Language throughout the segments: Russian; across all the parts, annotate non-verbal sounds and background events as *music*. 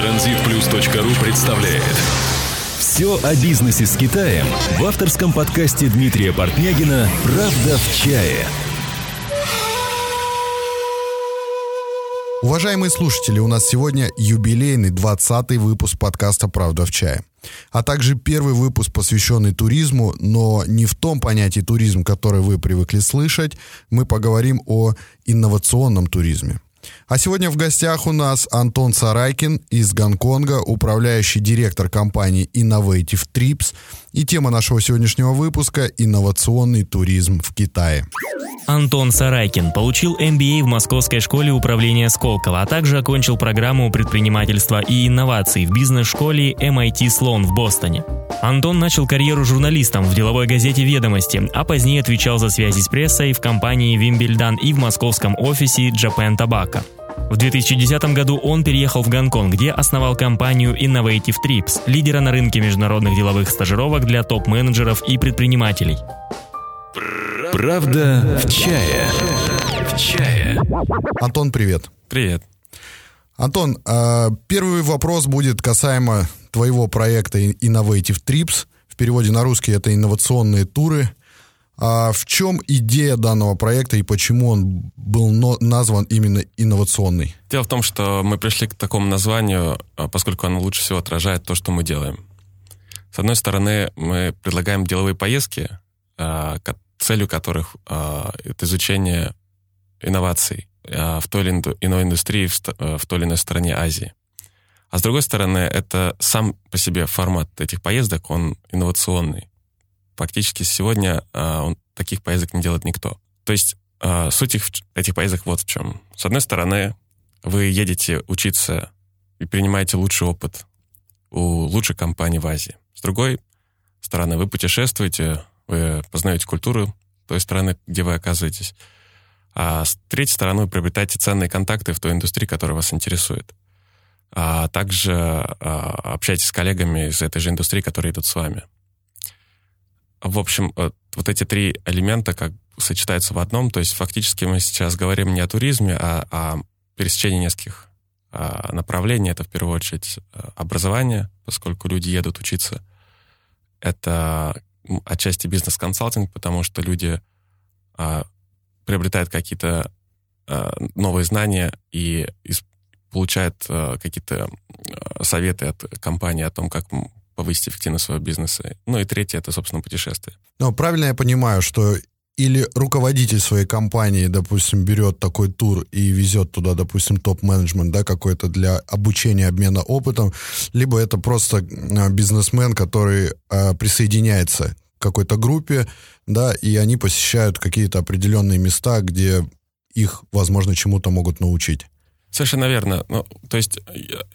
Транзитплюс.ру представляет. Все о бизнесе с Китаем в авторском подкасте Дмитрия Портнягина «Правда в чае» Уважаемые слушатели, у нас сегодня юбилейный 20-й выпуск подкаста «Правда в чае», а также первый выпуск, посвященный туризму, но не в том понятии туризм, который вы привыкли слышать, мы поговорим о инновационном туризме. А сегодня в гостях у нас Антон Сарайкин из Гонконга, управляющий директор компании Innovative Trips. И тема нашего сегодняшнего выпуска – инновационный туризм в Китае. Антон Сарайкин получил MBA в Московской школе управления Сколково, а также окончил программу предпринимательства и инноваций в бизнес-школе MIT Sloan в Бостоне. Антон начал карьеру журналистом в деловой газете «Ведомости», а позднее отвечал за связи с прессой в компании «Вимбельдан» и в московском офисе Japan Tobacco. В 2010 году он переехал в Гонконг, где основал компанию Innovative Trips, лидера на рынке международных деловых стажировок для топ-менеджеров и предпринимателей. Правда в чае. В чае. Антон, привет. Привет. Антон, а, первый вопрос будет касаемо твоего проекта Innovative Trips. В переводе на русский это инновационные туры. А в чем идея данного проекта и почему он был назван именно инновационный? Дело в том, что мы пришли к такому названию, а, поскольку оно лучше всего отражает то, что мы делаем. С одной стороны, мы предлагаем деловые поездки, а, целью которых это изучение инноваций в той или иной индустрии в той или иной стороне Азии. А с другой стороны, это сам по себе формат этих поездок, он инновационный. Фактически сегодня а, таких поездок не делает никто. То есть а, суть их, этих поездок вот в чем. С одной стороны, вы едете учиться и принимаете лучший опыт у лучших компаний в Азии. С другой стороны, вы путешествуете, вы познаете культуру той страны, где вы оказываетесь. А с третьей стороны, вы приобретаете ценные контакты в той индустрии, которая вас интересует. А также а, общаетесь с коллегами из этой же индустрии, которые идут с вами. В общем, э, вот эти три элемента как сочетаются в одном. То есть фактически мы сейчас говорим не о туризме, а о пересечении нескольких а, направлений. Это в первую очередь э, образование, поскольку люди едут учиться. Это отчасти бизнес-консалтинг, потому что люди а, приобретают какие-то а, новые знания и получают какие-то советы от компании о том, как повысить эффективность своего бизнеса. Ну и третье, это, собственно, путешествие. Ну, правильно я понимаю, что или руководитель своей компании, допустим, берет такой тур и везет туда, допустим, топ-менеджмент, да, какой-то для обучения, обмена опытом, либо это просто а, бизнесмен, который э, присоединяется к какой-то группе, да, и они посещают какие-то определенные места, где их, возможно, чему-то могут научить. Совершенно верно. Ну, то есть,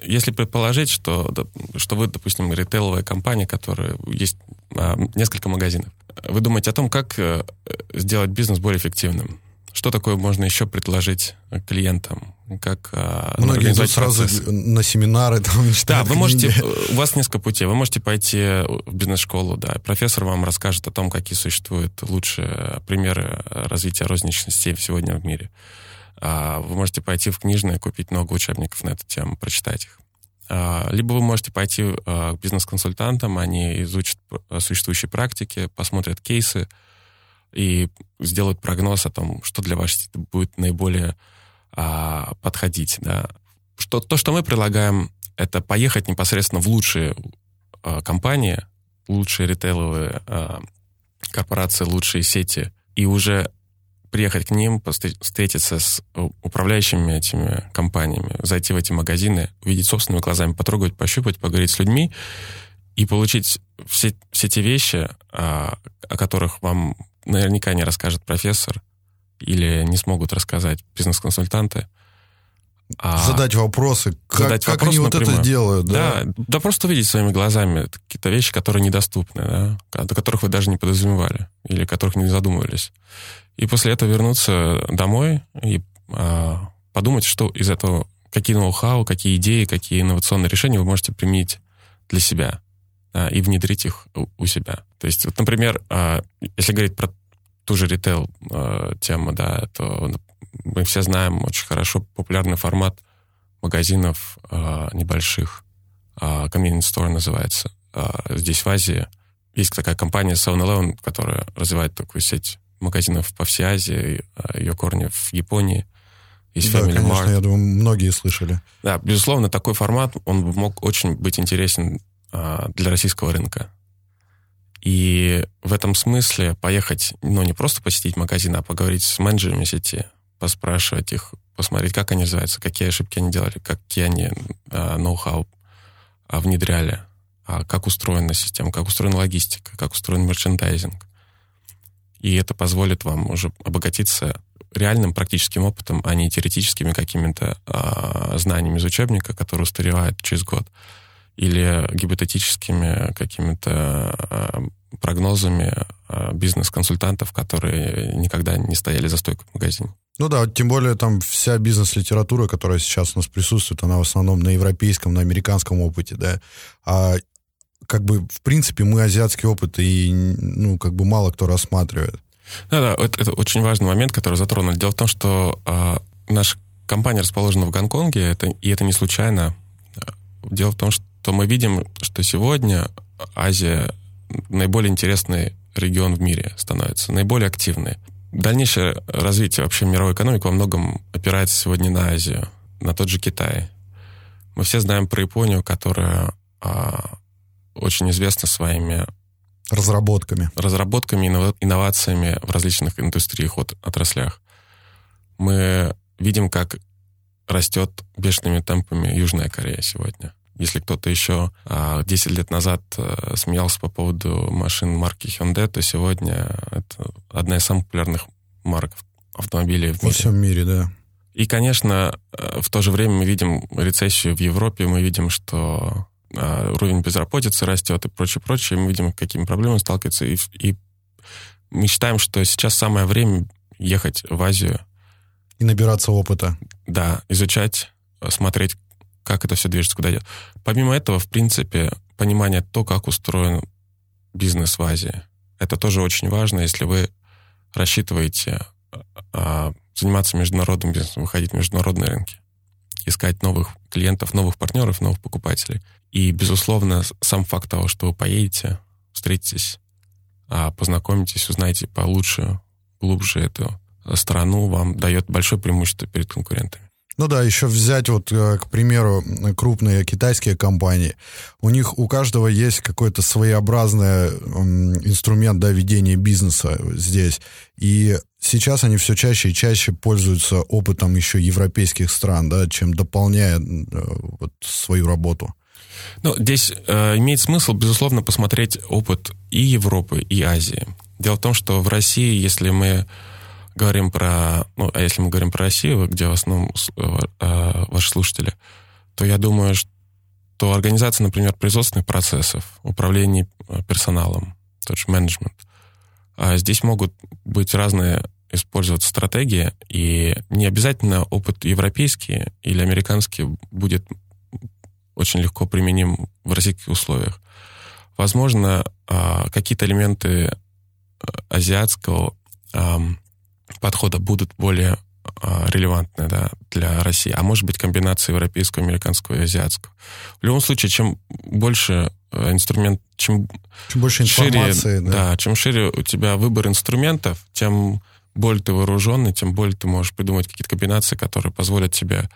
если предположить, что, что вы, допустим, ритейловая компания, которая есть а, несколько магазинов, вы думаете о том, как э, сделать бизнес более эффективным? Что такое можно еще предложить клиентам? Как а, Многие идут сразу процесс? на семинары, *laughs* там, Да, вы можете, у вас несколько путей. Вы можете пойти в бизнес-школу, да, профессор вам расскажет о том, какие существуют лучшие примеры развития розничной сетей сегодня в мире. А, вы можете пойти в книжное, купить много учебников на эту тему, прочитать их. А, либо вы можете пойти а, к бизнес-консультантам, они изучат существующие практики, посмотрят кейсы и сделают прогноз о том, что для сети будет наиболее подходить. Да. Что, то, что мы предлагаем, это поехать непосредственно в лучшие компании, лучшие ритейловые корпорации, лучшие сети, и уже приехать к ним, встретиться с управляющими этими компаниями, зайти в эти магазины, увидеть собственными глазами, потрогать, пощупать, поговорить с людьми и получить все, все те вещи, а, о которых вам наверняка не расскажет профессор или не смогут рассказать бизнес-консультанты. А задать вопросы, как, задать как вопрос, они вот напрямую. это делают. Да? да, да просто увидеть своими глазами какие-то вещи, которые недоступны, да, до которых вы даже не подразумевали или о которых не задумывались. И после этого вернуться домой и а, подумать, что из этого, какие ноу-хау, какие идеи, какие инновационные решения вы можете применить для себя а, и внедрить их у, у себя. То есть, вот, например, а, если говорить про ту же ритейл а, тему, да, то мы все знаем очень хорошо популярный формат магазинов э, небольших. Э, convenience store называется. Э, здесь в Азии есть такая компания 7-Eleven, которая развивает такую сеть магазинов по всей Азии. Ее корни в Японии. Есть да, Family конечно, Mart. я думаю, многие слышали. Да, безусловно, такой формат, он мог очень быть интересен а, для российского рынка. И в этом смысле поехать, ну, не просто посетить магазин, а поговорить с менеджерами сети, поспрашивать их, посмотреть, как они развиваются, какие ошибки они делали, какие они а, ноу-хау а, внедряли, а, как устроена система, как устроена логистика, как устроен мерчендайзинг. И это позволит вам уже обогатиться реальным практическим опытом, а не теоретическими какими-то а, знаниями из учебника, которые устаревают через год, или гипотетическими какими-то а, прогнозами а, бизнес-консультантов, которые никогда не стояли за стойкой в магазине. Ну да, тем более там вся бизнес-литература, которая сейчас у нас присутствует, она в основном на европейском, на американском опыте, да. А как бы, в принципе, мы азиатский опыт и, ну, как бы мало кто рассматривает. Да-да, это, это очень важный момент, который затронули. Дело в том, что э, наша компания расположена в Гонконге, это, и это не случайно. Дело в том, что мы видим, что сегодня Азия наиболее интересный регион в мире становится, наиболее активный. Дальнейшее развитие вообще мировой экономики во многом опирается сегодня на Азию, на тот же Китай. Мы все знаем про Японию, которая а, очень известна своими Разработками. разработками, иннова- инновациями в различных индустриях, от, отраслях. Мы видим, как растет бешеными темпами Южная Корея сегодня. Если кто-то еще а, 10 лет назад а, смеялся по поводу машин марки Hyundai, то сегодня это одна из самых популярных марок автомобилей в Во мире. всем мире, да. И, конечно, э, в то же время мы видим рецессию в Европе, мы видим, что уровень безработицы растет и прочее, прочее. Мы видим, какими проблемами сталкиваются. И, и мы считаем, что сейчас самое время ехать в Азию, И набираться опыта. да, изучать, э, смотреть, как это все движется, куда идет. Помимо этого, в принципе, понимание то, как устроен бизнес в Азии. Это тоже очень важно, если вы рассчитываете а, заниматься международным бизнесом, выходить в международные рынки, искать новых клиентов, новых партнеров, новых покупателей. И, безусловно, сам факт того, что вы поедете, встретитесь, а, познакомитесь, узнаете получше, глубже эту страну, вам дает большое преимущество перед конкурентами. Ну да, еще взять вот, э, к примеру, крупные китайские компании. У них у каждого есть какой-то своеобразный инструмент да, ведения бизнеса здесь. И сейчас они все чаще и чаще пользуются опытом еще европейских стран, да, чем дополняя э, вот, свою работу. Ну, здесь э, имеет смысл, безусловно, посмотреть опыт и Европы, и Азии. Дело в том, что в России, если мы говорим про... Ну, а если мы говорим про Россию, где в основном э, э, ваши слушатели, то я думаю, что организация, например, производственных процессов, управление э, персоналом, тот же менеджмент, а здесь могут быть разные использоваться стратегии, и не обязательно опыт европейский или американский будет очень легко применим в российских условиях. Возможно, а, какие-то элементы а, азиатского ам, подхода будут более а, релевантны да, для России, а может быть комбинация европейского, американского и азиатского. В любом случае, чем больше э, инструмент, чем Чем больше шире, информации, да. да, чем шире у тебя выбор инструментов, тем более ты вооруженный, тем более ты можешь придумать какие-то комбинации, которые позволят тебе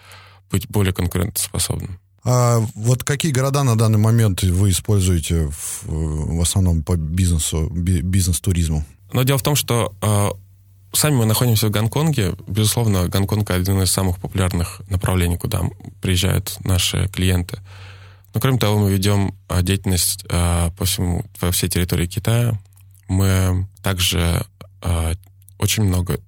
быть более конкурентоспособным. А вот какие города на данный момент вы используете в, в основном по бизнесу, би- бизнес-туризму? Но дело в том, что э, сами мы находимся в Гонконге. Безусловно, Гонконг один из самых популярных направлений, куда приезжают наши клиенты. Но кроме того, мы ведем э, деятельность э, по всему, по всей территории Китая. Мы также э, очень много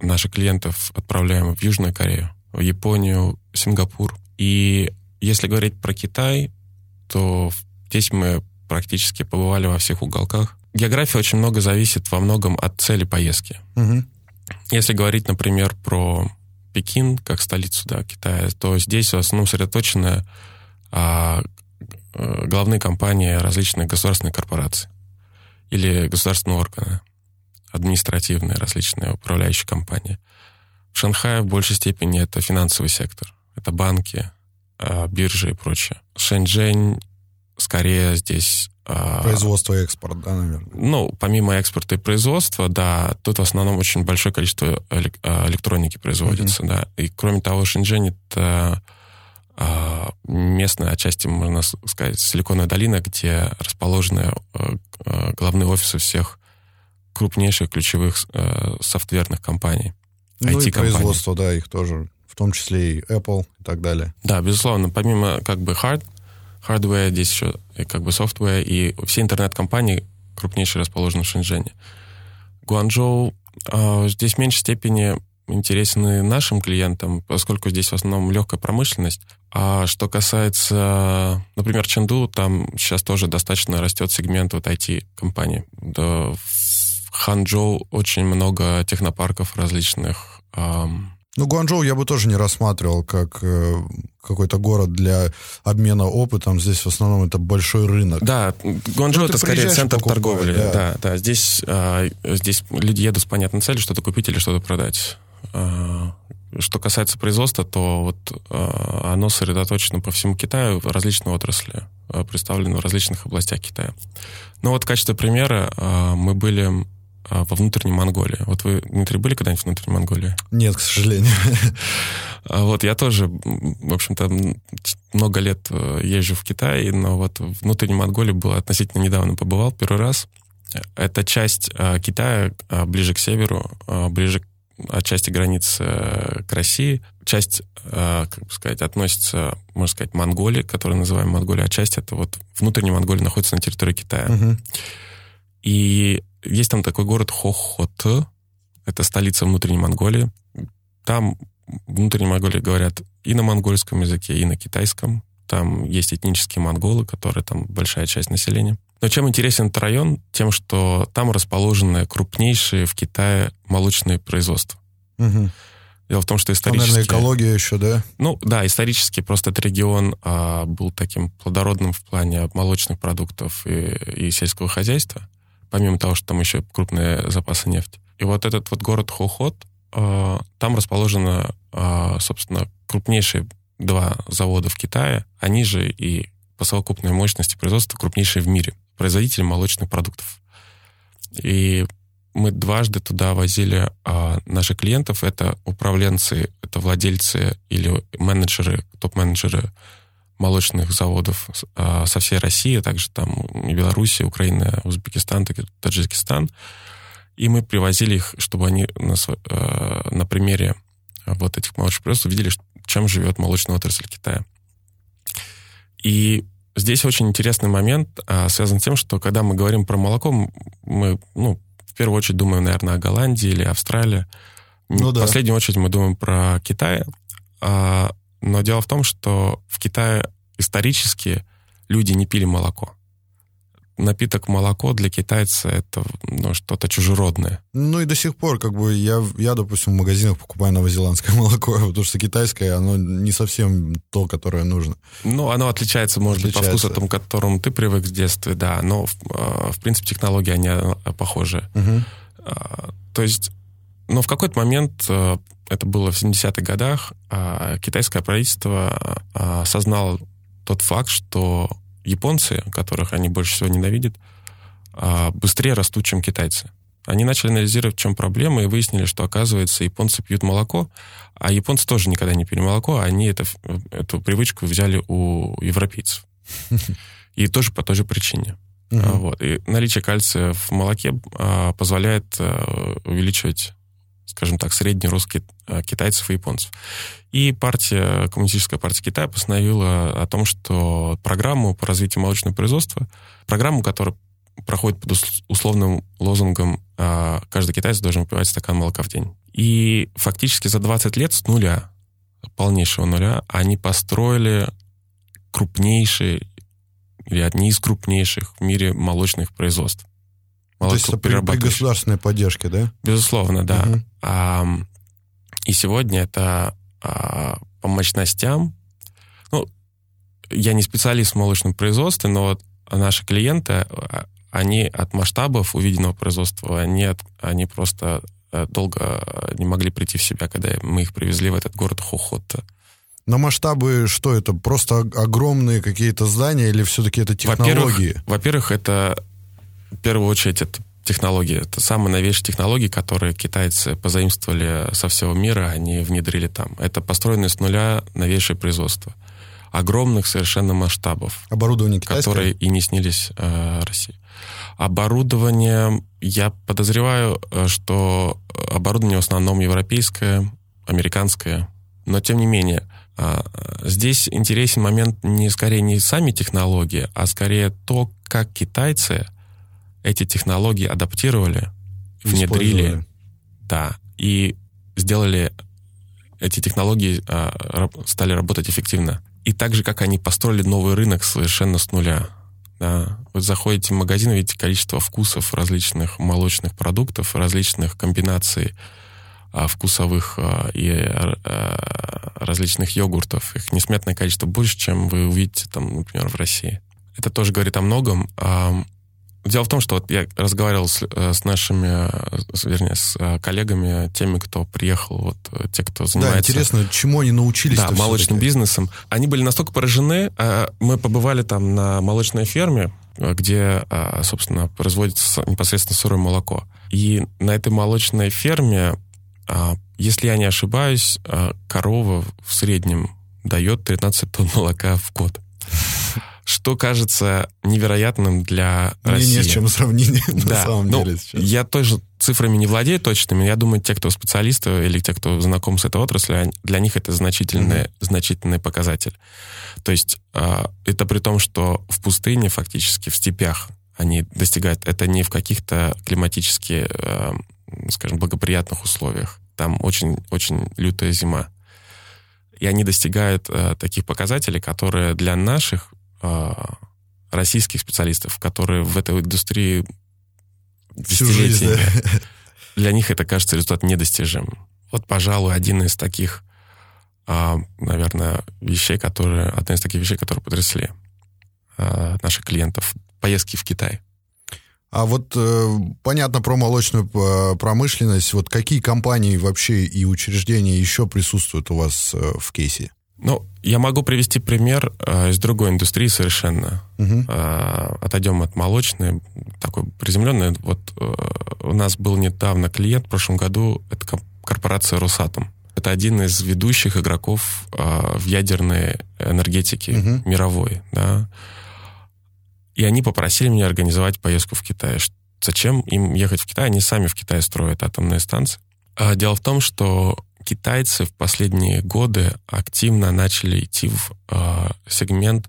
наших клиентов отправляем в Южную Корею, в Японию, Сингапур. И если говорить про Китай, то здесь мы практически побывали во всех уголках. География очень много зависит во многом от цели поездки. Мгм. Если говорить, например, про Пекин как столицу да, Китая, то здесь в основном сосредоточены а, э, главные компании различных государственных корпораций или государственные органы, административные различные управляющие компании. В Шанхае в большей степени это финансовый сектор. Это банки, биржи и прочее. Шэньчжэнь скорее здесь... Э, Производство и экспорт, да, наверное? Ну, помимо экспорта и производства, да, тут в основном очень большое количество электроники производится, mm-hmm. да. И кроме того, Шэньчжэнь — это местная, отчасти, можно сказать, Силиконовая долина, где расположены главные офисы всех крупнейших ключевых софтверных компаний. Ну IT и производство, да, их тоже, в том числе и Apple и так далее. Да, безусловно, помимо как бы hard, hardware, здесь еще и как бы software, и все интернет-компании крупнейшие расположены в Шэньчжэне. Гуанчжоу э, здесь в меньшей степени интересен и нашим клиентам, поскольку здесь в основном легкая промышленность. А что касается, например, Ченду, там сейчас тоже достаточно растет сегмент вот IT-компаний. Да, в Ханчжоу очень много технопарков различных. Эм... Ну, Гуанчжоу я бы тоже не рассматривал как э, какой-то город для обмена опытом. Здесь в основном это большой рынок. Да, Гуанчжоу ну, это скорее центр торговли. Да, да. да. Здесь, э, здесь люди едут с понятной целью что-то купить или что-то продать. Э, что касается производства, то вот э, оно сосредоточено по всему Китаю в различные отрасли, э, представлено в различных областях Китая. Ну вот в качестве примера э, мы были во внутренней Монголии. Вот вы, Дмитрий, были когда-нибудь в внутренней Монголии? Нет, к сожалению. А вот я тоже, в общем-то, много лет э, езжу в Китай, но вот в внутренней Монголии был относительно недавно побывал первый раз. Это часть а, Китая ближе к северу, ближе к отчасти границы к России. Часть, как бы сказать, относится, можно сказать, Монголии, которую называем Монголией, а часть это вот внутренняя Монголия находится на территории Китая. Угу. И есть там такой город Хохот, это столица внутренней Монголии. Там внутренней Монголии говорят и на монгольском языке, и на китайском. Там есть этнические монголы, которые там большая часть населения. Но чем интересен этот район? Тем, что там расположены крупнейшие в Китае молочные производства. Угу. Дело в том, что исторически... Ну, наверное, экология еще, да? Ну, да, исторически просто этот регион а, был таким плодородным в плане молочных продуктов и, и сельского хозяйства помимо того, что там еще крупные запасы нефти. И вот этот вот город Хохот, э, там расположено, э, собственно, крупнейшие два завода в Китае, они же и по совокупной мощности производства крупнейшие в мире, производители молочных продуктов. И мы дважды туда возили а, наших клиентов. Это управленцы, это владельцы или менеджеры, топ-менеджеры молочных заводов а, со всей России, а также там и Белоруссия, Украина, Узбекистан, Таджикистан. И мы привозили их, чтобы они на, а, на примере вот этих молочных производств увидели, чем живет молочная отрасль Китая. И здесь очень интересный момент а, связан с тем, что когда мы говорим про молоко, мы, ну, в первую очередь думаем, наверное, о Голландии или Австралии. Ну, да. В последнюю очередь мы думаем про Китай. А, но дело в том, что в Китае исторически люди не пили молоко. Напиток молоко для китайца это ну, что-то чужеродное. Ну и до сих пор, как бы, я, я, допустим, в магазинах покупаю новозеландское *laughs* молоко, потому что китайское, оно не совсем то, которое нужно. Ну, оно отличается, может отличается. быть, по вкусу, тому, к которому ты привык с детства, да, но, в, а, в принципе, технологии, они а, похожи. Угу. То есть, но в какой-то момент это было в 70-х годах, а, китайское правительство а, осознало тот факт, что японцы, которых они больше всего ненавидят, а, быстрее растут, чем китайцы. Они начали анализировать, в чем проблема, и выяснили, что, оказывается, японцы пьют молоко, а японцы тоже никогда не пили молоко, а они это, эту привычку взяли у европейцев. И тоже по той же причине. Вот. И наличие кальция в молоке позволяет увеличивать скажем так, среднерусских э, китайцев и японцев. И партия, Коммунистическая партия Китая постановила о том, что программу по развитию молочного производства, программу, которая проходит под условным лозунгом э, «каждый китаец должен выпивать стакан молока в день». И фактически за 20 лет с нуля, полнейшего нуля, они построили крупнейшие или одни из крупнейших в мире молочных производств. То есть это при, при государственной поддержке, да? Безусловно, да. Угу. А, и сегодня это а, по мощностям. Ну, я не специалист в молочном производстве, но вот наши клиенты, а, они от масштабов увиденного производства, они, от, они просто э, долго не могли прийти в себя, когда мы их привезли в этот город Хохот. На масштабы что это? Просто огромные какие-то здания или все-таки это технологии? Во-первых, во-первых, это в первую очередь это технологии. Это самые новейшие технологии, которые китайцы позаимствовали со всего мира, они внедрили там. Это построенное с нуля новейшее производство. Огромных совершенно масштабов. Оборудование китайское? Которые и не снились э, России. Оборудование, я подозреваю, э, что оборудование в основном европейское, американское, но тем не менее, э, здесь интересен момент не скорее не сами технологии, а скорее то, как китайцы эти технологии адаптировали, внедрили, да, и сделали эти технологии а, стали работать эффективно. И так же, как они построили новый рынок совершенно с нуля. Да. Вы заходите в магазин, видите количество вкусов различных молочных продуктов, различных комбинаций а, вкусовых а, и а, различных йогуртов. Их несметное количество больше, чем вы увидите, там, например, в России. Это тоже говорит о многом. А, Дело в том, что вот я разговаривал с, э, с нашими, э, вернее, с э, коллегами, теми, кто приехал, вот те, кто занимается... Да, интересно, чему они научились Да, молочным бизнесом. Они были настолько поражены. Мы побывали там на молочной ферме, где, собственно, производится непосредственно сырое молоко. И на этой молочной ферме, если я не ошибаюсь, корова в среднем дает 13 тонн молока в год что кажется невероятным для Мне России. не с чем сравнить, *laughs* да. на самом ну, деле. Сейчас. Я тоже цифрами не владею точными. Я думаю, те, кто специалисты или те, кто знаком с этой отраслью, для них это значительный, mm-hmm. значительный показатель. То есть э, это при том, что в пустыне фактически, в степях они достигают. Это не в каких-то климатически, э, скажем, благоприятных условиях. Там очень-очень лютая зима. И они достигают э, таких показателей, которые для наших российских специалистов, которые в этой индустрии Всю жизнь, да. для них это кажется результат недостижимым. Вот, пожалуй, один из таких, а, наверное, вещей, которые, одна из таких вещей, которые потрясли а, наших клиентов, поездки в Китай. А вот э, понятно про молочную э, промышленность. Вот какие компании вообще и учреждения еще присутствуют у вас э, в кейсе? Ну, я могу привести пример э, из другой индустрии совершенно. Угу. Э, отойдем от молочной, такой приземленной. Вот э, у нас был недавно клиент в прошлом году, это корпорация «Росатом». Это один из ведущих игроков э, в ядерной энергетике угу. мировой. Да? И они попросили меня организовать поездку в Китай. Зачем им ехать в Китай? Они сами в Китае строят атомные станции. А дело в том, что китайцы в последние годы активно начали идти в э, сегмент,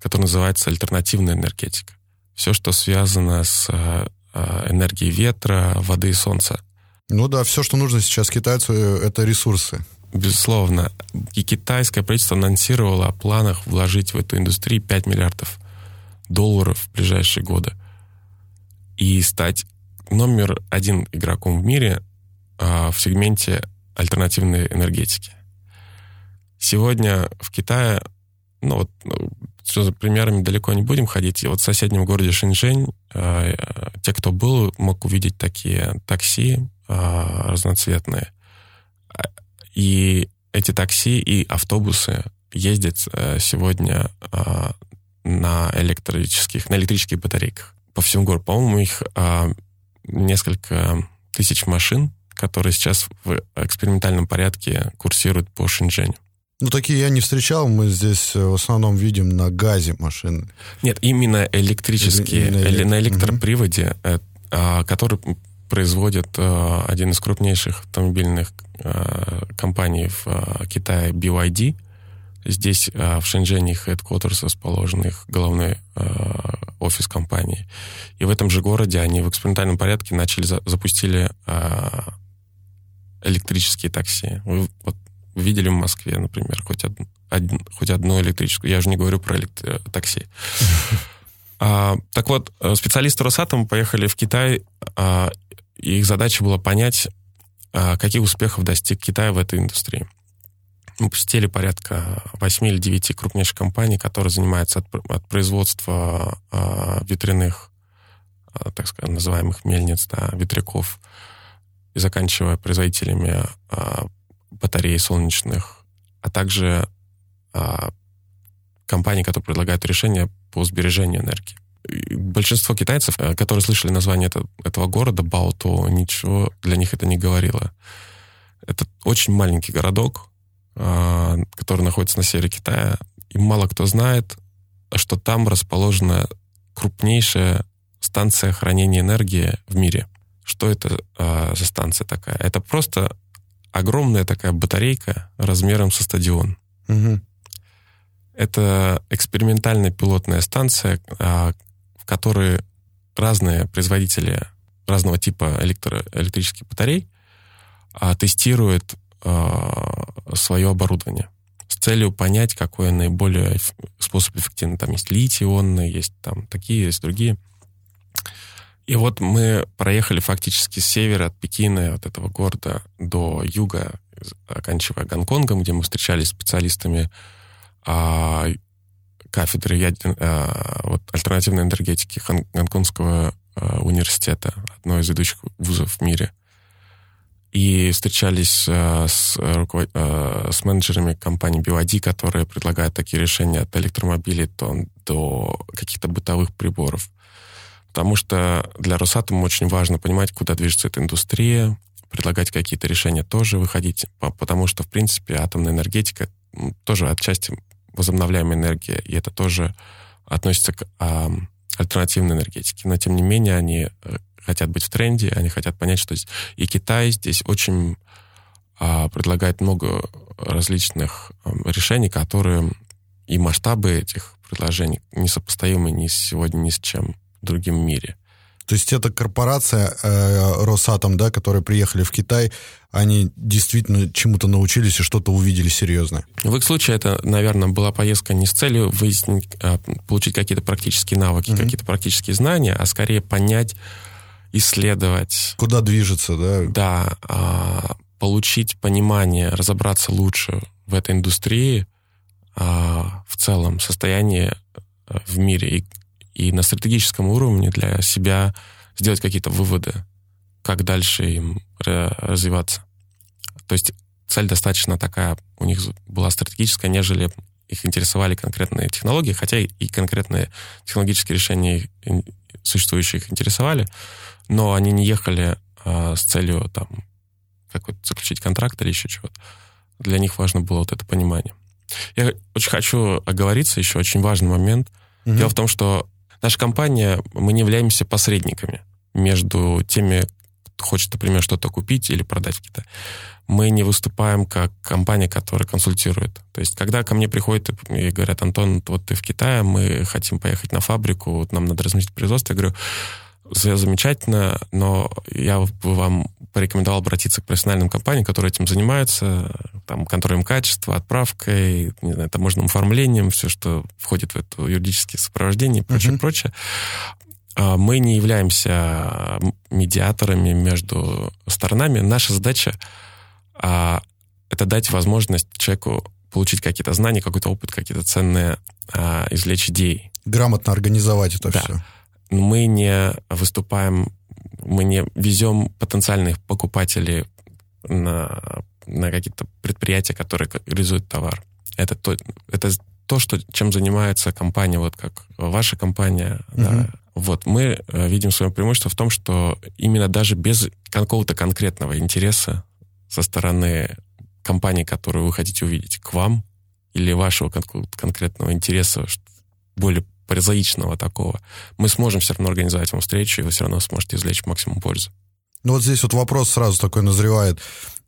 который называется альтернативная энергетика. Все, что связано с э, энергией ветра, воды и солнца. Ну да, все, что нужно сейчас китайцу, это ресурсы. Безусловно. И китайское правительство анонсировало о планах вложить в эту индустрию 5 миллиардов долларов в ближайшие годы. И стать номер один игроком в мире э, в сегменте альтернативной энергетики. Сегодня в Китае, ну вот, ну, что за примерами далеко не будем ходить. И вот в соседнем городе Шэньчжэнь э, те, кто был, мог увидеть такие такси э, разноцветные. И эти такси и автобусы ездят э, сегодня э, на электрических, на электрических батарейках по всему городу. По-моему, их э, несколько тысяч машин которые сейчас в экспериментальном порядке курсируют по Шэньчжэню. Ну, такие я не встречал. Мы здесь э, в основном видим на газе машины. Нет, именно электрические, именно электро... на электроприводе, угу. который производит э, один из крупнейших автомобильных компаний в Китае, BYD. Здесь в Шэньчжэне headquarters расположен, их головной офис компании. И в этом же городе они в экспериментальном порядке начали, запустили электрические такси. Вы вот видели в Москве, например, хоть, од, один, хоть одну электрическую. Я же не говорю про электро- э, такси. *laughs* А, так вот, э, специалисты Росатома поехали в Китай, а, их задача была понять, а, каких успехов достиг Китай в этой индустрии. Мы посетили порядка 8 или 9 крупнейших компаний, которые занимаются от, от производства а, ветряных, а, так сказать, называемых мельниц, да, ветряков, и заканчивая производителями а, батарей солнечных, а также а, компании, которые предлагают решения по сбережению энергии. большинство китайцев, э, которые слышали название это, этого города, Баото, ничего для них это не говорило. Это очень маленький городок, а, который находится на севере Китая, и мало кто знает, что там расположена крупнейшая станция хранения энергии в мире. Что это э, за станция такая? Это просто огромная такая батарейка размером со стадион. Угу. Это экспериментальная пилотная станция, э, в которой разные производители разного типа электро электрических батарей э, тестируют э, свое оборудование с целью понять, какой наиболее способ эффективный. Там есть литий-ионные, есть там такие, есть другие. И вот мы проехали фактически с севера от Пекина, от этого города, до юга, оканчивая Гонконгом, где мы встречались с специалистами а, кафедры ядер, а, вот, альтернативной энергетики Гонконгского а, университета, одной из ведущих вузов в мире. И встречались а, с, руковод... а, с менеджерами компании BYD, которые предлагают такие решения от электромобилей до каких-то бытовых приборов. Потому что для Росатома очень важно понимать, куда движется эта индустрия, предлагать какие-то решения тоже выходить, потому что, в принципе, атомная энергетика тоже отчасти возобновляемая энергия, и это тоже относится к а, альтернативной энергетике. Но, тем не менее, они э, хотят быть в тренде, они хотят понять, что и Китай здесь очень а, предлагает много различных а, решений, которые и масштабы этих предложений несопоставимы ни сегодня ни с чем в другим мире. То есть эта корпорация э, Росатом, да, которые приехали в Китай, они действительно чему-то научились и что-то увидели серьезное? В их случае это, наверное, была поездка не с целью выяснить, а, получить какие-то практические навыки, угу. какие-то практические знания, а скорее понять, исследовать. Куда движется, да? Да, а, получить понимание, разобраться лучше в этой индустрии, а, в целом состоянии э, в мире и и на стратегическом уровне для себя сделать какие-то выводы, как дальше им развиваться. То есть цель достаточно такая у них была стратегическая, нежели их интересовали конкретные технологии, хотя и конкретные технологические решения существующие их интересовали, но они не ехали а, с целью там какой-то заключить контракт или еще чего-то. Для них важно было вот это понимание. Я очень хочу оговориться, еще очень важный момент. Угу. Дело в том, что Наша компания, мы не являемся посредниками между теми, кто хочет, например, что-то купить или продать в Китае. Мы не выступаем как компания, которая консультирует. То есть, когда ко мне приходят и говорят, Антон, вот ты в Китае, мы хотим поехать на фабрику, вот нам надо разместить производство, я говорю, замечательно, но я бы вам порекомендовал обратиться к профессиональным компаниям, которые этим занимаются, там, контролем качества, отправкой, не знаю, таможенным оформлением, все, что входит в это юридическое сопровождение и прочее, uh-huh. прочее. А, мы не являемся медиаторами между сторонами. Наша задача а, это дать возможность человеку получить какие-то знания, какой-то опыт, какие-то ценные а, извлечь идеи. Грамотно организовать это да. все мы не выступаем, мы не везем потенциальных покупателей на, на какие-то предприятия, которые реализуют товар. Это то, это то, что, чем занимается компания, вот как ваша компания. Uh-huh. Да. Вот мы э, видим свое преимущество в том, что именно даже без какого-то конкретного интереса со стороны компании, которую вы хотите увидеть, к вам или вашего конкретного интереса более прозаичного такого, мы сможем все равно организовать вам встречу, и вы все равно сможете извлечь максимум пользы. Ну вот здесь вот вопрос сразу такой назревает.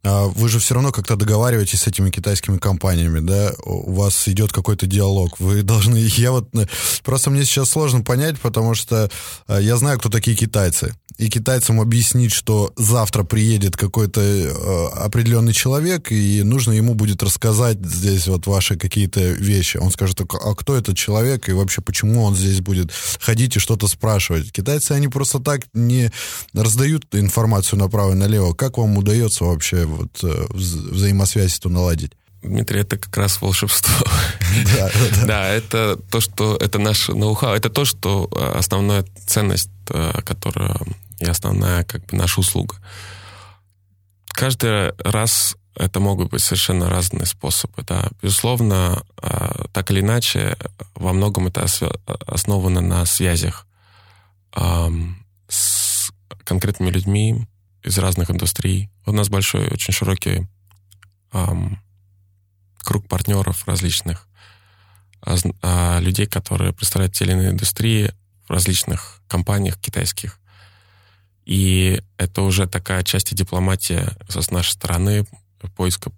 А вы же все равно как-то договариваетесь с этими китайскими компаниями, да? У вас идет какой-то диалог. Вы *laughs* должны... Я вот... Э, просто мне сейчас сложно понять, потому что э, я знаю, кто такие китайцы и китайцам объяснить, что завтра приедет какой-то э, определенный человек, и нужно ему будет рассказать здесь вот ваши какие-то вещи. Он скажет, а кто этот человек, и вообще почему он здесь будет ходить и что-то спрашивать. Китайцы, они просто так не раздают информацию направо и налево. Как вам удается вообще вот э, взаимосвязь эту наладить? Дмитрий, это как раз волшебство. *laughs* Да, да. да, это то, что это наше ноу-хау, это то, что э, основная ценность, которая и основная как бы наша услуга. Каждый раз это могут быть совершенно разные способы, да. Безусловно, а, так или иначе, во многом это основано на связях с конкретными людьми из разных индустрий. У нас большой, очень широкий круг партнеров различных, а, людей, которые представляют те или иные индустрии в различных компаниях китайских. И это уже такая часть дипломатии с нашей стороны, поиска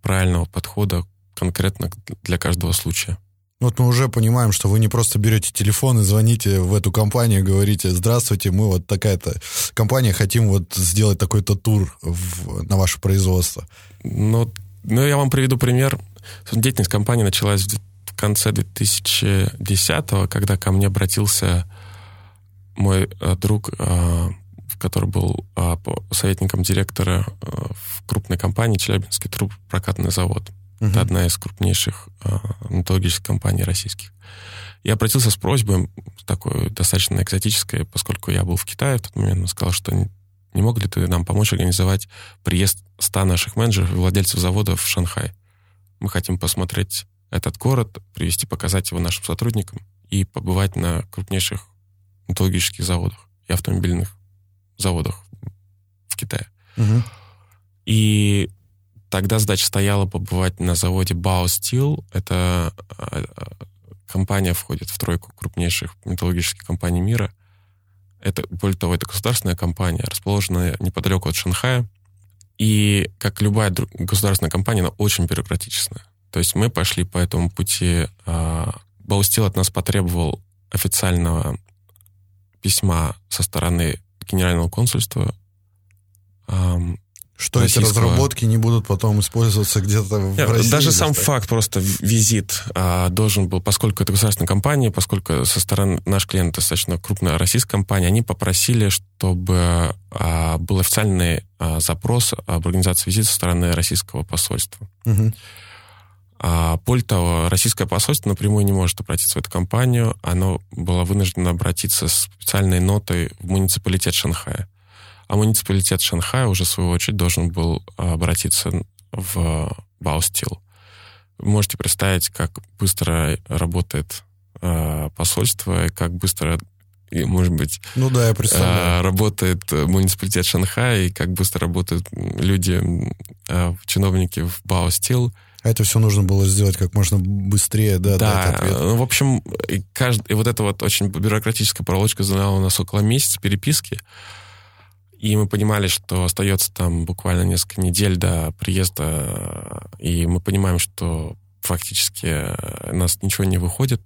правильного подхода конкретно для каждого случая. Вот мы уже понимаем, что вы не просто берете телефон и звоните в эту компанию, говорите, здравствуйте, мы вот такая-то компания, хотим вот сделать такой-то тур в, на ваше производство. Ну, ну, я вам приведу пример. Деятельность компании началась в конце 2010-го, когда ко мне обратился мой э, друг э, который был а, советником директора а, в крупной компании Челябинский трубопрокатный завод. Uh-huh. Это одна из крупнейших а, металлургических компаний российских. Я обратился с просьбой, такой достаточно экзотической, поскольку я был в Китае в тот момент, он сказал, что не, не мог ли ты нам помочь организовать приезд 100 наших менеджеров и владельцев завода в Шанхай. Мы хотим посмотреть этот город, привести, показать его нашим сотрудникам и побывать на крупнейших металлургических заводах и автомобильных заводах в Китае. Угу. И тогда задача стояла побывать на заводе Bao Steel. Это а, компания входит в тройку крупнейших металлургических компаний мира. Это, более того, это государственная компания, расположенная неподалеку от Шанхая. И, как любая государственная компания, она очень бюрократичная. То есть мы пошли по этому пути. А, Баустил от нас потребовал официального письма со стороны генерального консульства. Что российского... эти разработки не будут потом использоваться где-то в Нет, России? Даже сам так? факт просто визит а, должен был, поскольку это государственная компания, поскольку со стороны наш клиент достаточно крупная российская компания, они попросили, чтобы а, был официальный а, запрос об организации визита со стороны российского посольства. Угу. А, более того, российское посольство напрямую не может обратиться в эту компанию. Оно было вынуждено обратиться с специальной нотой в муниципалитет Шанхая. А муниципалитет Шанхая уже, в свою очередь, должен был обратиться в Баустил. Вы можете представить, как быстро работает э, посольство, и как быстро и, может быть, ну да, я представляю. работает муниципалитет Шанхая, и как быстро работают люди, э, чиновники в Баостил. А это все нужно было сделать как можно быстрее, да, да. Ну, в общем, и, каждый, и вот эта вот очень бюрократическая проволочка заняла у нас около месяца переписки. И мы понимали, что остается там буквально несколько недель до приезда, и мы понимаем, что фактически у нас ничего не выходит.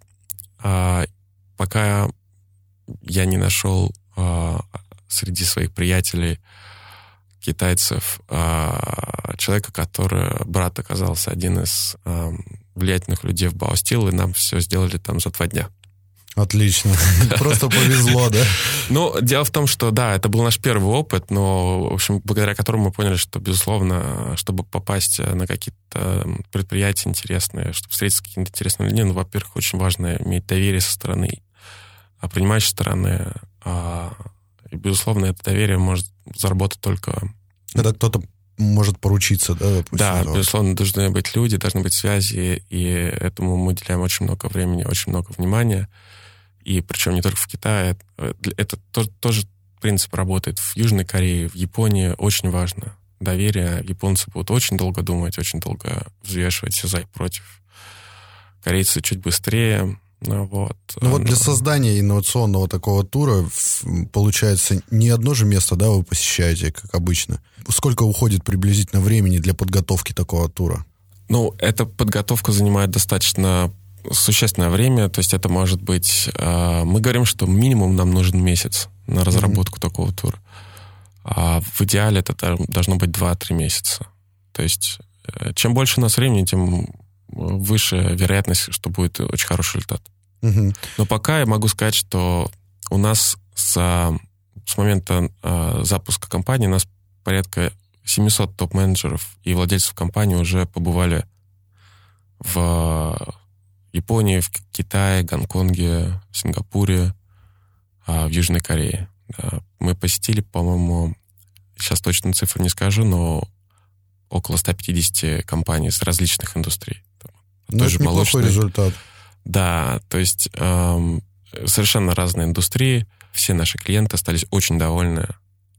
А пока я не нашел а, среди своих приятелей китайцев, а, человека, который, брат оказался один из а, влиятельных людей в Баустил, и нам все сделали там за два дня. Отлично. *laughs* *laughs* Просто повезло, да? Ну, дело в том, что, да, это был наш первый опыт, но, в общем, благодаря которому мы поняли, что, безусловно, чтобы попасть на какие-то предприятия интересные, чтобы встретиться с какими-то интересными людьми, ну, во-первых, очень важно иметь доверие со стороны а принимающей стороны. И, безусловно, это доверие может заработать только... Когда кто-то может поручиться, да, допустим? Да, безусловно, должны быть люди, должны быть связи, и этому мы уделяем очень много времени, очень много внимания. И причем не только в Китае. Это тоже, принцип работает в Южной Корее, в Японии. Очень важно. Доверие. Японцы будут очень долго думать, очень долго взвешивать все за и против. Корейцы чуть быстрее, вот. Ну вот для создания инновационного такого тура, получается, не одно же место, да, вы посещаете, как обычно. Сколько уходит приблизительно времени для подготовки такого тура? Ну, эта подготовка занимает достаточно существенное время, то есть это может быть... Э, мы говорим, что минимум нам нужен месяц на разработку mm-hmm. такого тура. А в идеале это должно быть 2-3 месяца. То есть э, чем больше у нас времени, тем выше вероятность, что будет очень хороший результат. Угу. Но пока я могу сказать, что у нас с, с момента э, запуска компании у нас порядка 700 топ-менеджеров и владельцев компании уже побывали в Японии, в Китае, Гонконге, Сингапуре, э, в Южной Корее. Мы посетили, по-моему, сейчас точно цифры не скажу, но около 150 компаний с различных индустрий. Ну, это неплохой результат. Да, то есть эм, совершенно разные индустрии. Все наши клиенты остались очень довольны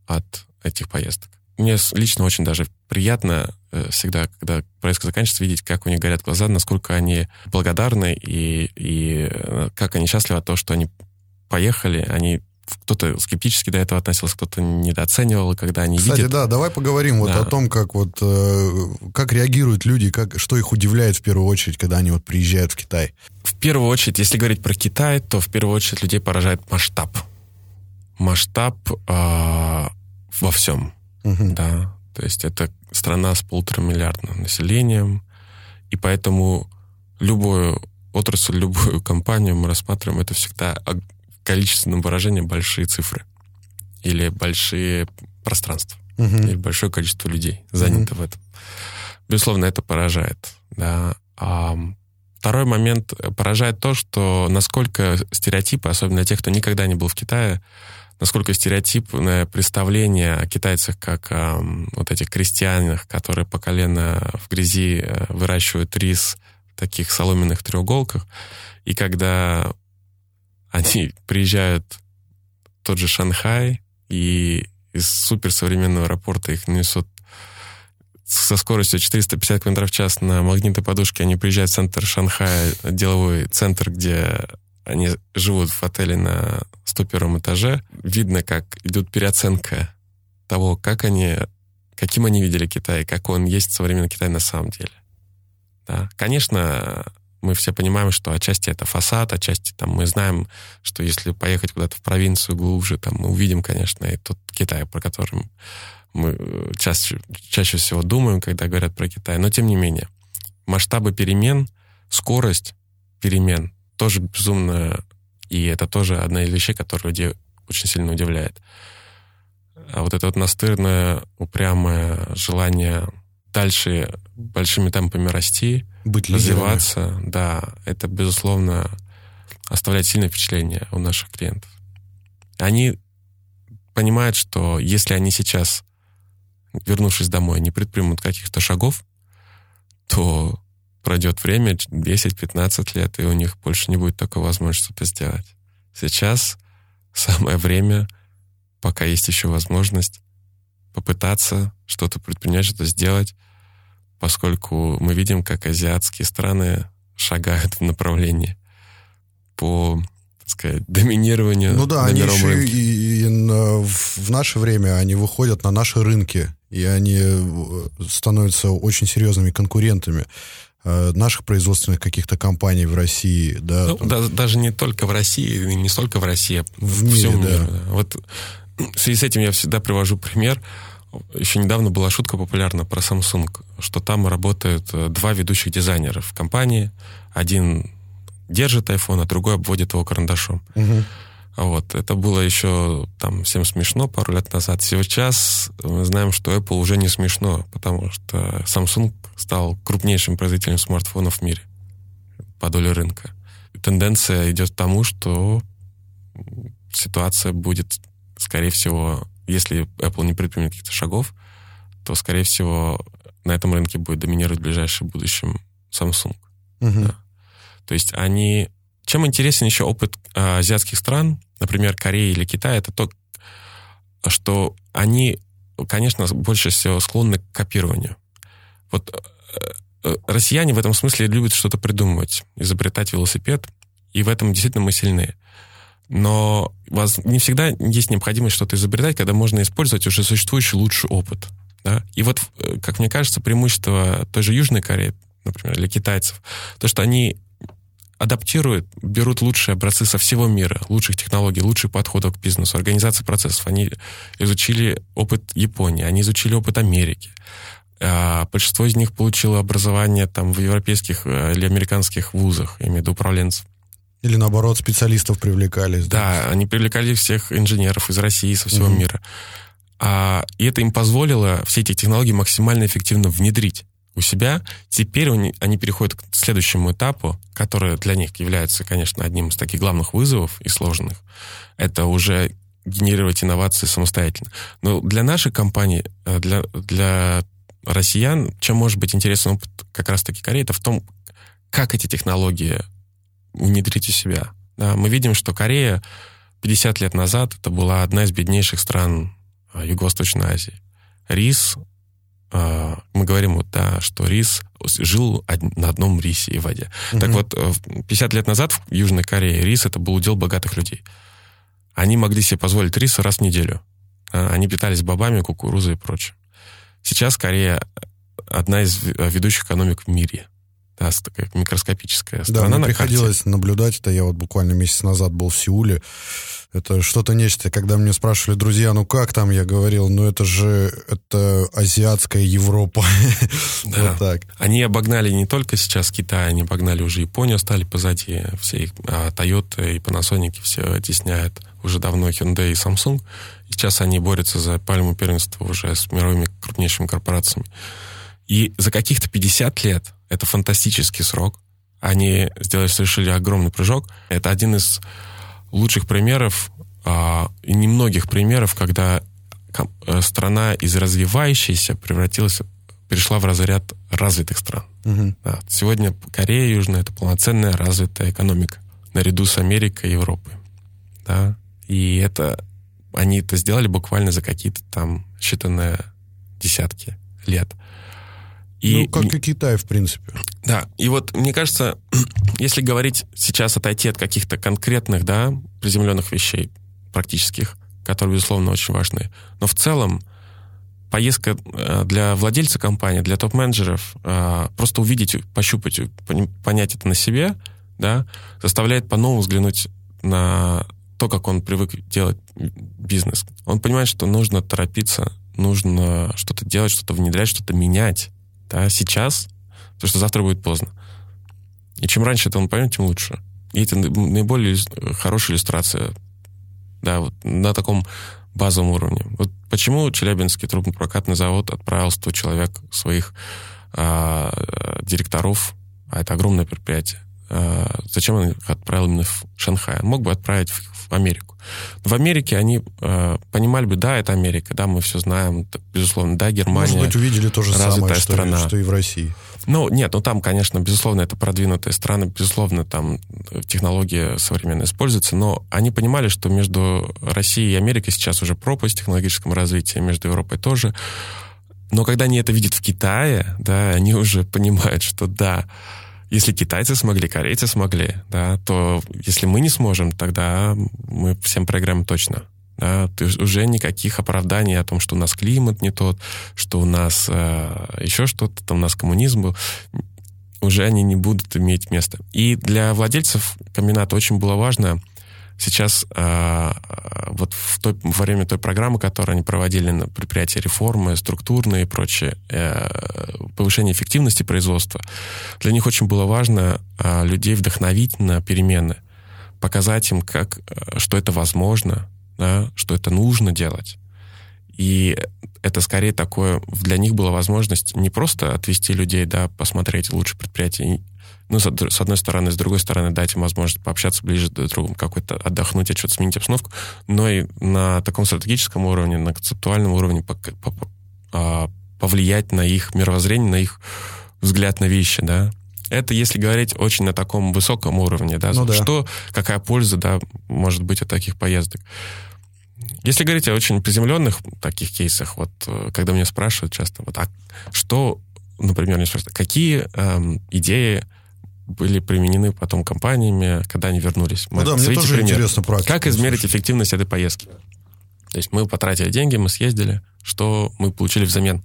от этих поездок. Мне лично очень даже приятно э, всегда, когда поездка заканчивается, видеть, как у них горят глаза, насколько они благодарны и, и э, как они счастливы от того, что они поехали, они кто-то скептически до этого относился, кто-то недооценивал, когда они Кстати, видят. да, давай поговорим вот Да. о том, как вот э, как реагируют люди, как что их удивляет в первую очередь, когда они вот приезжают в Китай. В первую очередь, если говорить про Китай, то в первую очередь людей поражает масштаб. Масштаб а, во всем. Мгм. Да. То есть это страна с полуторамиллиардным населением, и поэтому любую отрасль, любую компанию мы рассматриваем, это всегда количественном выражении большие цифры или большие пространства, Мгм. или большое количество людей занято в этом. Безусловно, это поражает. Да. А второй момент э, поражает то, что насколько стереотипы, особенно тех, кто никогда не был в Китае, насколько стереотипное представление о китайцах как о вот этих крестьянах, которые по колено в грязи э, выращивают рис в таких соломенных треуголках, и когда они приезжают в тот же Шанхай, и из суперсовременного аэропорта их несут со скоростью 450 км в час на магнитной подушке, они приезжают в центр Шанхая, деловой центр, где они живут в отеле на 101 этаже. Видно, как идет переоценка того, как они, каким они видели Китай, как он есть современный Китай на самом деле. Да. Конечно, мы все понимаем, что отчасти это фасад, отчасти там мы знаем, что если поехать куда-то в провинцию глубже, там мы увидим, конечно, и тот Китай, про который мы э, чаще, чаще всего думаем, когда говорят про Китай. Но тем не менее, масштабы перемен, скорость перемен тоже безумно, и это тоже одна из вещей, которая людей очень сильно удивляет. А вот это вот настырное, упрямое желание дальше большими темпами расти, Быть лидерами. развиваться, да, это, безусловно, оставляет сильное впечатление у наших клиентов. Они понимают, что если они сейчас, вернувшись домой, не предпримут каких-то шагов, то пройдет время, 10-15 лет, и у них больше не будет такой возможности что-то сделать. Сейчас самое время, пока есть еще возможность, попытаться что-то предпринять, что-то сделать, поскольку мы видим, как азиатские страны шагают в направлении по, так сказать, доминированию Ну да, на они еще рынке. и, и на- в наше время они выходят на наши рынки, и они э, становятся очень серьезными конкурентами э, наших производственных каких-то компаний в России, да. Ну, там. да- даже не только в России, не столько в России, а В в мире, всем да. мире. да. Вот в связи с этим я всегда привожу пример. Еще недавно была шутка популярна про Samsung, что там работают э, два ведущих дизайнера в компании. Один держит iPhone, а другой обводит его карандашом. А Вот. Это было еще там всем смешно пару лет назад. Сейчас мы знаем, что Apple уже не смешно, потому что Samsung стал крупнейшим производителем смартфонов в мире по доле рынка. Тенденция идет к тому, что ситуация будет, скорее всего, если Apple не предпримет каких-то шагов, то, скорее всего, на этом рынке будет доминировать в ближайшем будущем Samsung. Мгм. Да. То есть они... Чем интересен еще опыт а, азиатских стран, например, Кореи или Китая, это то, что они, конечно, больше всего склонны к копированию. Вот э, э, россияне в этом смысле любят что-то придумывать, изобретать велосипед, и в этом действительно мы сильны. Но вас не всегда есть необходимость что-то изобретать, когда можно использовать уже существующий лучший опыт. Да? И вот, э, как мне кажется, преимущество той же Южной Кореи, например, или китайцев, то, что они адаптируют, берут лучшие образцы со всего мира, лучших технологий, лучших подходов к бизнесу, организации процессов. Они изучили опыт Японии, они изучили опыт Америки. А, Большинство из них получило образование там в европейских э, или американских вузах, я имею в виду управленцев. Или наоборот, специалистов привлекались. Да, они привлекали всех инженеров из России, со всего Мгм. мира. А, и это им позволило все эти технологии максимально эффективно внедрить у себя. Теперь они, они переходят к следующему этапу, который для них является, конечно, одним из таких главных вызовов и сложных. Это уже генерировать инновации самостоятельно. Но для нашей компании, э, для, для россиян, чем может быть интересен опыт как раз-таки Кореи, это в том, как эти технологии внедрить у себя. Да, мы видим, что Корея 50 лет назад это была одна из беднейших стран а, Юго-Восточной Азии. Рис, а, мы говорим вот, да, что рис жил на одном рисе и воде. Угу. Так вот, 50 лет назад в Южной Корее рис это был удел богатых людей. Они могли себе позволить рис раз в неделю. А, они питались бобами, кукурузой и прочее. Сейчас Корея одна из ведущих экономик в мире да, такая микроскопическая страна. Да, мне приходилось карте. наблюдать это. Я вот буквально месяц назад был в Сеуле. Это что-то нечто. Когда мне спрашивали друзья, ну как там, я говорил, ну это же это азиатская Европа. *laughs* Да. вот так. Они обогнали не только сейчас Китай, они обогнали уже Японию, стали позади. Все их, а, Toyota и Panasonic все тесняют уже давно Hyundai и Samsung. Сейчас они борются за пальму первенства уже с мировыми крупнейшими корпорациями. И за каких-то 50 лет это фантастический срок. Они сделали, совершили огромный прыжок. Это один из лучших примеров а, и немногих примеров, когда э, страна из развивающейся превратилась, перешла в разряд развитых стран. Угу. Да. Сегодня Корея Южная это полноценная развитая экономика наряду с Америкой и Европой. Да? И это они это сделали буквально за какие-то там считанные десятки лет. И, ну, как и Китай, в принципе. Да, и вот мне кажется, *clears throat* если говорить сейчас, отойти от каких-то конкретных, да, приземленных вещей, практических, которые, безусловно, очень важны, но в целом поездка э, для владельца компании, для топ-менеджеров, э, просто увидеть, пощупать, понять это на себе, да, заставляет по-новому взглянуть на то, как он привык делать бизнес. Он понимает, что нужно торопиться, нужно что-то делать, что-то внедрять, что-то менять да, сейчас, потому что завтра будет поздно. И чем раньше это он поймет, тем лучше. И это наиболее хорошая иллюстрация, да, вот на таком базовом уровне. Вот почему Челябинский трубно-прокатный завод отправил 100 человек своих а, директоров, а это огромное предприятие, а, зачем он их отправил именно в Шанхай? Он мог бы отправить в, в Америку. В Америке они э, понимали бы, да, это Америка, да, мы все знаем, безусловно, да, Германия. Может быть, увидели то же самое, что, страна. что и в России. Ну, нет, ну там, конечно, безусловно, это продвинутые страны, безусловно, там технологии современные используются, но они понимали, что между Россией и Америкой сейчас уже пропасть в технологическом развитии, между Европой тоже. Но когда они это видят в Китае, да, они уже понимают, что да, если китайцы смогли, корейцы смогли, да, то если мы не сможем, тогда мы всем проиграем точно. Да, ты уже никаких оправданий о том, что у нас климат не тот, что у нас э, еще что-то, там у нас коммунизм был, уже они не будут иметь места. И для владельцев комбината очень было важно сейчас э, вот в той, во время той программы, которую они проводили на предприятии реформы, структурные и прочее, э, повышение эффективности производства, для них очень было важно э, людей вдохновить на перемены, показать им, как, э, что это возможно, да, что это нужно делать. И это скорее такое, для них была возможность не просто отвести людей, да, посмотреть лучше предприятие, ну, с, с одной стороны, с другой стороны, дать им возможность пообщаться ближе друг к другу, какой-то отдохнуть, а что-то сменить обстановку, но и на таком стратегическом уровне, на концептуальном уровне по, по, по, а, повлиять на их мировоззрение, на их взгляд на вещи, да. Это если говорить очень на таком высоком уровне, да, ну, да. что, какая польза, да, может быть от таких поездок. Если говорить о очень приземленных таких кейсах, вот э, когда меня спрашивают часто, вот, а что, например, мне спрашивают, какие эм, идеи были применены потом компаниями, когда они вернулись. Ну да, мне тоже пример. интересно практика. Как измерить слушай. эффективность этой поездки? То есть мы потратили деньги, мы съездили, что мы получили взамен?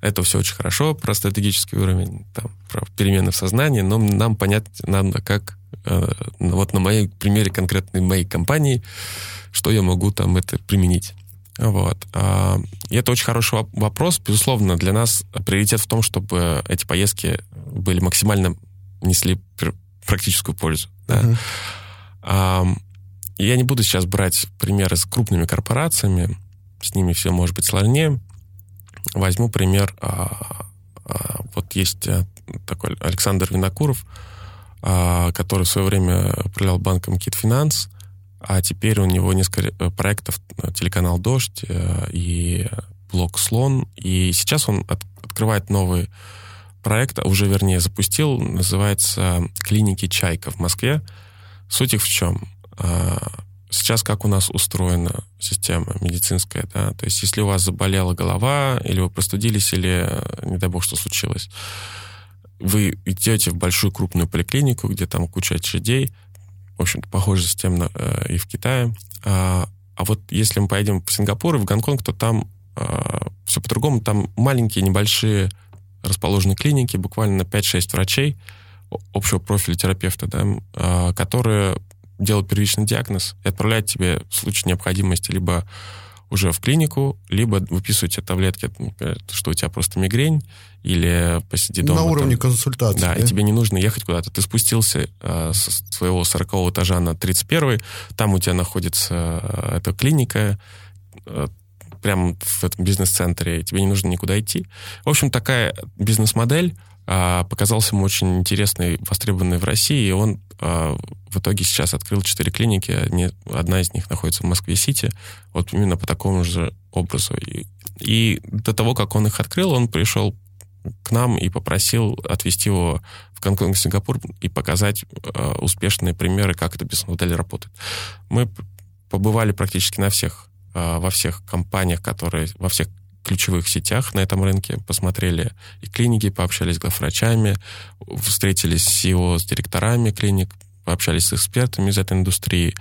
Это все очень хорошо про стратегический уровень, там, про перемены в сознании, но нам понять надо, как э, вот на моей примере конкретной моей компании, что я могу там это применить. Вот. А, и это очень хороший вопрос. Безусловно, для нас приоритет в том, чтобы эти поездки были максимально несли практическую пользу. Да. Uh-huh. А, я не буду сейчас брать примеры с крупными корпорациями, с ними все может быть сложнее. Возьму пример, а, а, вот есть а, такой Александр Винокуров, а, который в свое время управлял банком Кит Финанс, а теперь у него несколько э, проектов, э, телеканал «Дождь» э, и блог «Слон», и сейчас он от, открывает новый проект, а уже, вернее, запустил, называется «Клиники Чайка» в Москве. Суть их в чем? А, сейчас как у нас устроена система медицинская, да, то есть если у вас заболела голова, или вы простудились, или, не дай бог, что случилось, вы идете в большую крупную поликлинику, где там куча очередей, в общем-то, похоже системно э, и в Китае. А, а вот если мы поедем в Сингапур и в Гонконг, то там э, все по-другому. Там маленькие, небольшие расположены клиники, буквально на 5-6 врачей общего профиля терапевта, да, э, которые делают первичный диагноз и отправляют тебе в случае необходимости либо уже в клинику, либо выписывают тебе таблетки, что у тебя просто мигрень, или посиди дома. На уровне там, консультации. Да, да, и тебе не нужно ехать куда-то. Ты спустился э, со своего 40 этажа на 31 там у тебя находится э, эта клиника, э, прямо в этом бизнес-центре, тебе не нужно никуда идти. В общем, такая бизнес-модель э, показалась ему очень интересной, востребованной в России, и он э, в итоге сейчас открыл четыре клиники, они, одна из них находится в Москве-Сити, вот именно по такому же образу. И, и до того, как он их открыл, он пришел к нам и попросил отвезти его в Гонконг, Сингапур и показать э, успешные примеры, как эта бизнес-модель работает. Мы побывали практически на всех, во всех компаниях, которые, во всех ключевых сетях на этом рынке, посмотрели и клиники, пообщались с главврачами, встретились с его, с директорами клиник, пообщались с экспертами из этой индустрии,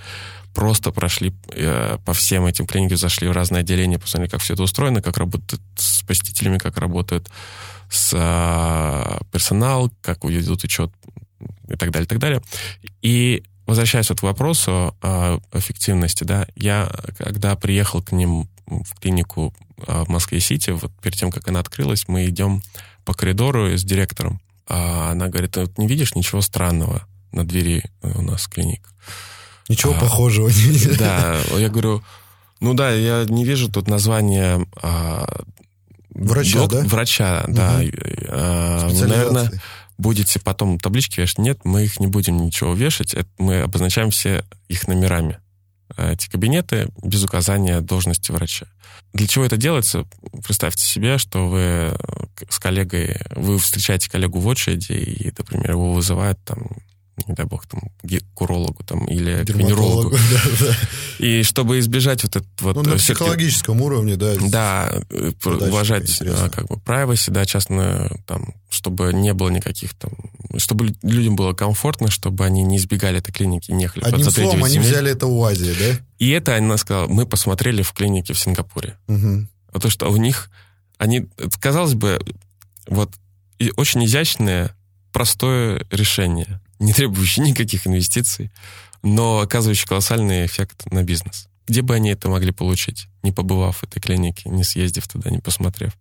просто прошли э, по всем этим клиникам, зашли в разные отделения, посмотрели, как все это устроено, как работают с посетителями, как работают с э, персонал, как ведут учет и так далее, и так далее. И возвращаясь вот к вопросу о эффективности, да, я, когда приехал к ним в клинику э, в Москве-Сити, вот перед тем, как она открылась, мы идем по коридору с директором. А она говорит, ты не видишь ничего странного на двери у нас клиник? Ничего а, похожего. Да, я говорю, ну да, я не вижу тут название а, Врача, док, да? Врача, угу. да. А, вы, наверное, будете потом таблички вешать. Нет, мы их не будем ничего вешать. Это мы обозначаем все их номерами. А эти кабинеты без указания должности врача. Для чего это делается? Представьте себе, что вы с коллегой, вы встречаете коллегу в очереди, и, например, его вызывают там не дай бог, там, к урологу там, или к венерологу. *laughs* Да, да. И чтобы избежать вот этот вот... Ну, на психологическом уровне, да. Да, э, уважать а, как бы privacy, да, частно, там, чтобы не было никаких там... Чтобы людям было комфортно, чтобы они не избегали этой клиники, не ехали Одним словом, они взяли это у Азии, да? И это, она сказала, мы посмотрели в клинике в Сингапуре. Угу. Потому что у них, они, казалось бы, вот очень изящное, простое решение – не требующий никаких инвестиций, но оказывающий колоссальный эффект на бизнес. Где бы они это могли получить, не побывав в этой клинике, не съездив туда, не посмотрев?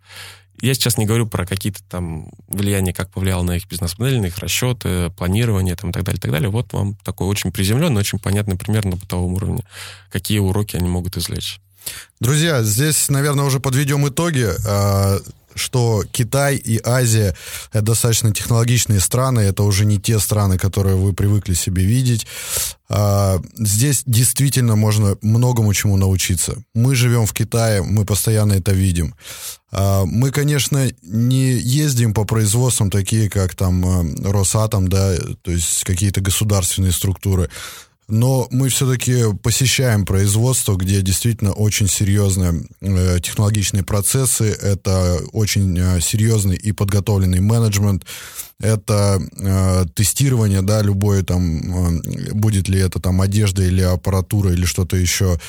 Я сейчас не говорю про какие-то там влияния, как повлияло на их бизнес-модель, на их расчеты, планирование там, и так далее, и так далее. Вот вам такой очень приземленный, очень понятный пример на бытовом уровне, какие уроки они могут извлечь. Друзья, здесь, наверное, уже подведем итоги. А, что Китай и Азия — это достаточно технологичные страны, это уже не те страны, которые вы привыкли себе видеть. А, здесь действительно можно многому чему научиться. Мы живем в Китае, мы постоянно это видим. А, мы, конечно, не ездим по производствам такие, как там э, Росатом, да, то есть какие-то государственные структуры но мы все-таки посещаем производство, где действительно очень серьезные э, технологичные процессы, это очень э, серьезный и подготовленный менеджмент, это э, тестирование, да, любое там, э, будет ли это там одежда или аппаратура или что-то еще.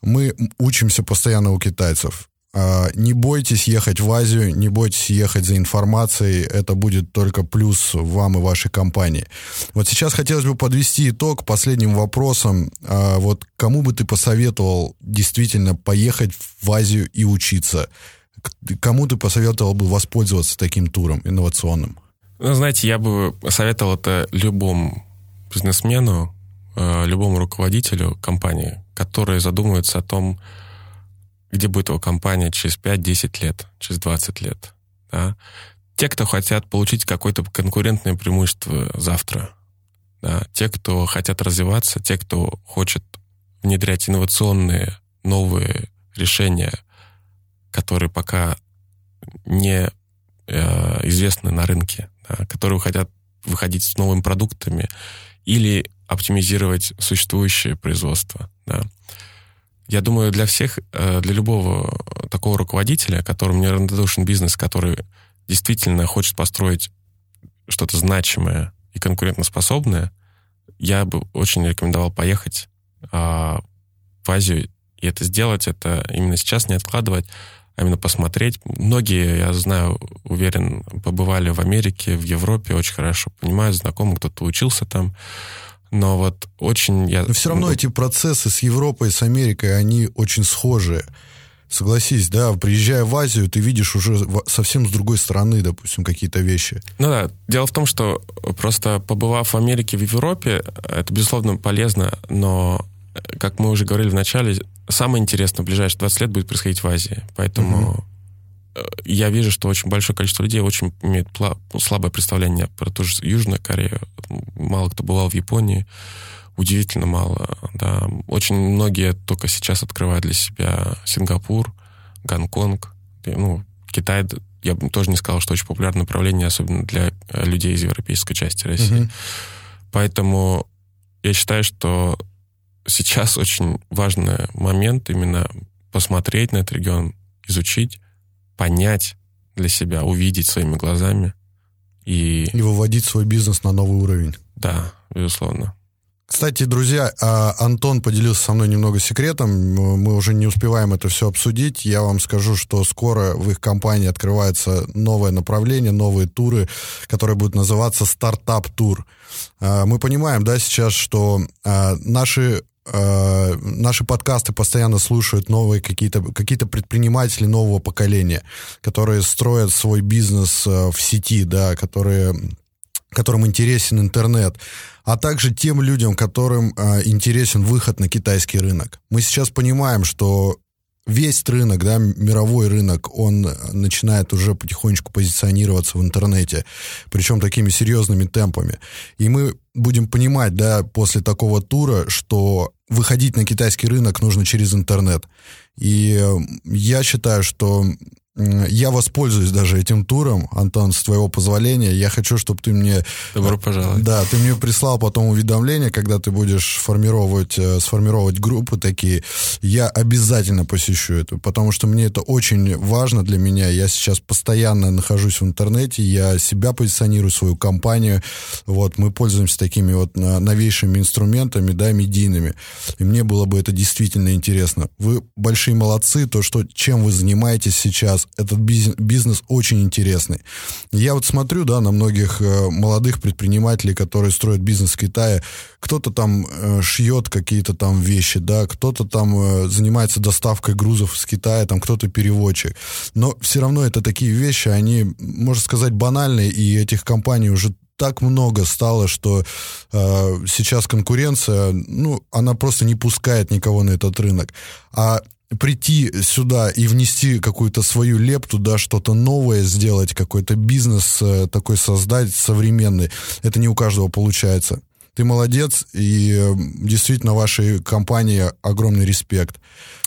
Мы учимся постоянно у китайцев. А, не бойтесь ехать в Азию, не бойтесь ехать за информацией, это будет только плюс вам и вашей компании. Вот сейчас хотелось бы подвести итог последним вопросом. А, вот кому бы ты посоветовал действительно поехать в Азию и учиться? Кому ты посоветовал бы воспользоваться таким туром инновационным? Ну, знаете, я бы советовал это любому бизнесмену, а, любому руководителю компании, который задумывается о том, где будет его компания через 5-10 лет, через 20 лет. Да? Те, кто хотят получить какое-то конкурентное преимущество завтра. Да? Те, кто хотят развиваться, те, кто хочет внедрять инновационные новые решения, которые пока не э, известны на рынке, да, которые хотят выходить с новыми продуктами или оптимизировать существующее производство. Да. Я думаю, для всех, э, для любого такого руководителя, которому не равнодушен бизнес, который действительно хочет построить что-то значимое и конкурентоспособное, я бы очень рекомендовал поехать а, в Азию и это сделать, это именно сейчас не откладывать, а именно посмотреть. Многие, я знаю, уверен, побывали в Америке, в Европе, очень хорошо понимают, знакомы, кто-то учился там. Но вот очень я... Но все равно эти процессы с Европой, с Америкой, они очень схожие. Согласись, да, приезжая в Азию, ты видишь уже совсем с другой стороны, допустим, какие-то вещи. Ну да, дело в том, что просто побывав в Америке, в Европе, это, безусловно, полезно, но, как мы уже говорили в начале, самое интересное в ближайшие 20 лет будет происходить в Азии. Поэтому угу. Я вижу, что очень большое количество людей очень имеет слабое представление про ту же Южную Корею. Мало кто бывал в Японии. Удивительно мало, да. Очень многие только сейчас открывают для себя Сингапур, Гонконг, ну, Китай, я бы тоже не сказал, что очень популярное направление, особенно для э, людей из европейской части России. Угу. Поэтому я считаю, что сейчас очень важный момент именно посмотреть на этот регион, изучить, понять для себя, увидеть своими глазами. И, и выводить свой бизнес на новый уровень. Да, безусловно. Кстати, друзья, а, Антон поделился со мной немного секретом. Мы уже не успеваем это все обсудить. Я вам скажу, что скоро в их компании открывается новое направление, новые туры, которые будут называться стартап-тур. А, мы понимаем, да, сейчас, что а, наши наши подкасты постоянно слушают новые какие-то какие предприниматели нового поколения, которые строят свой бизнес в сети, да, которые которым интересен интернет, а также тем людям, которым э, интересен выход на китайский рынок. Мы сейчас понимаем, что весь рынок, да, мировой рынок, он начинает уже потихонечку позиционироваться в интернете, причем такими серьезными темпами. И мы будем понимать, да, после такого тура, что выходить на китайский рынок нужно через интернет. И я считаю, что я воспользуюсь даже этим туром, Антон, с твоего позволения. Я хочу, чтобы ты мне... Добро пожаловать. Да, ты мне прислал потом уведомление, когда ты будешь формировать, э, сформировать группы такие. Я обязательно посещу это, потому что мне это очень важно для меня. Я сейчас постоянно нахожусь в интернете, я себя позиционирую, свою компанию. Вот, мы пользуемся такими вот новейшими инструментами, да, медийными. И мне было бы это действительно интересно. Вы большие молодцы, то, что, чем вы занимаетесь сейчас, этот бизнес, очень интересный. Я вот смотрю, да, на многих э, молодых предпринимателей, которые строят бизнес в Китае, кто-то там э, шьет какие-то там вещи, да, кто-то там э, занимается доставкой грузов с Китая, там кто-то переводчик. Но все равно это такие вещи, они, можно сказать, банальные, и этих компаний уже так много стало, что э, сейчас конкуренция, ну, она просто не пускает никого на этот рынок. А прийти сюда и внести какую-то свою лепту, да, что-то новое сделать, какой-то бизнес э, такой создать современный, это не у каждого получается. Ты молодец, и э, действительно вашей компании огромный респект.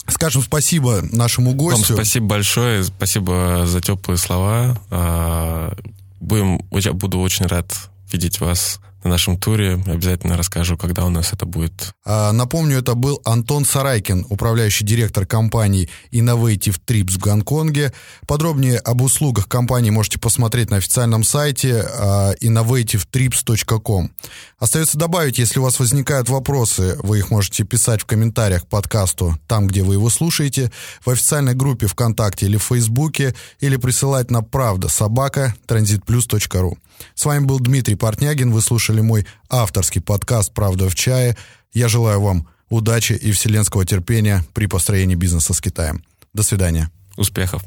Скажем спасибо нашему гостю. Вам спасибо большое, спасибо за теплые слова. А, будем, я буду очень рад видеть вас на нашем туре. Обязательно расскажу, когда у нас это будет. А, напомню, это был Антон Сарайкин, управляющий директор компании Innovative Trips в Гонконге. Подробнее об услугах компании можете посмотреть на официальном сайте а, innovativetrips.com. Остается добавить, если у вас возникают вопросы, вы их можете писать в комментариях к подкасту там, где вы его слушаете, в официальной группе ВКонтакте или в Фейсбуке, или присылать на правда собака transitplus.ru. С вами был Дмитрий Портнягин. Вы слушали мой авторский подкаст «Правда в чае». Я желаю вам удачи и вселенского терпения при построении бизнеса с Китаем. До свидания. Успехов.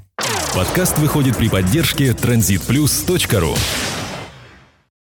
Подкаст выходит при поддержке transitplus.ru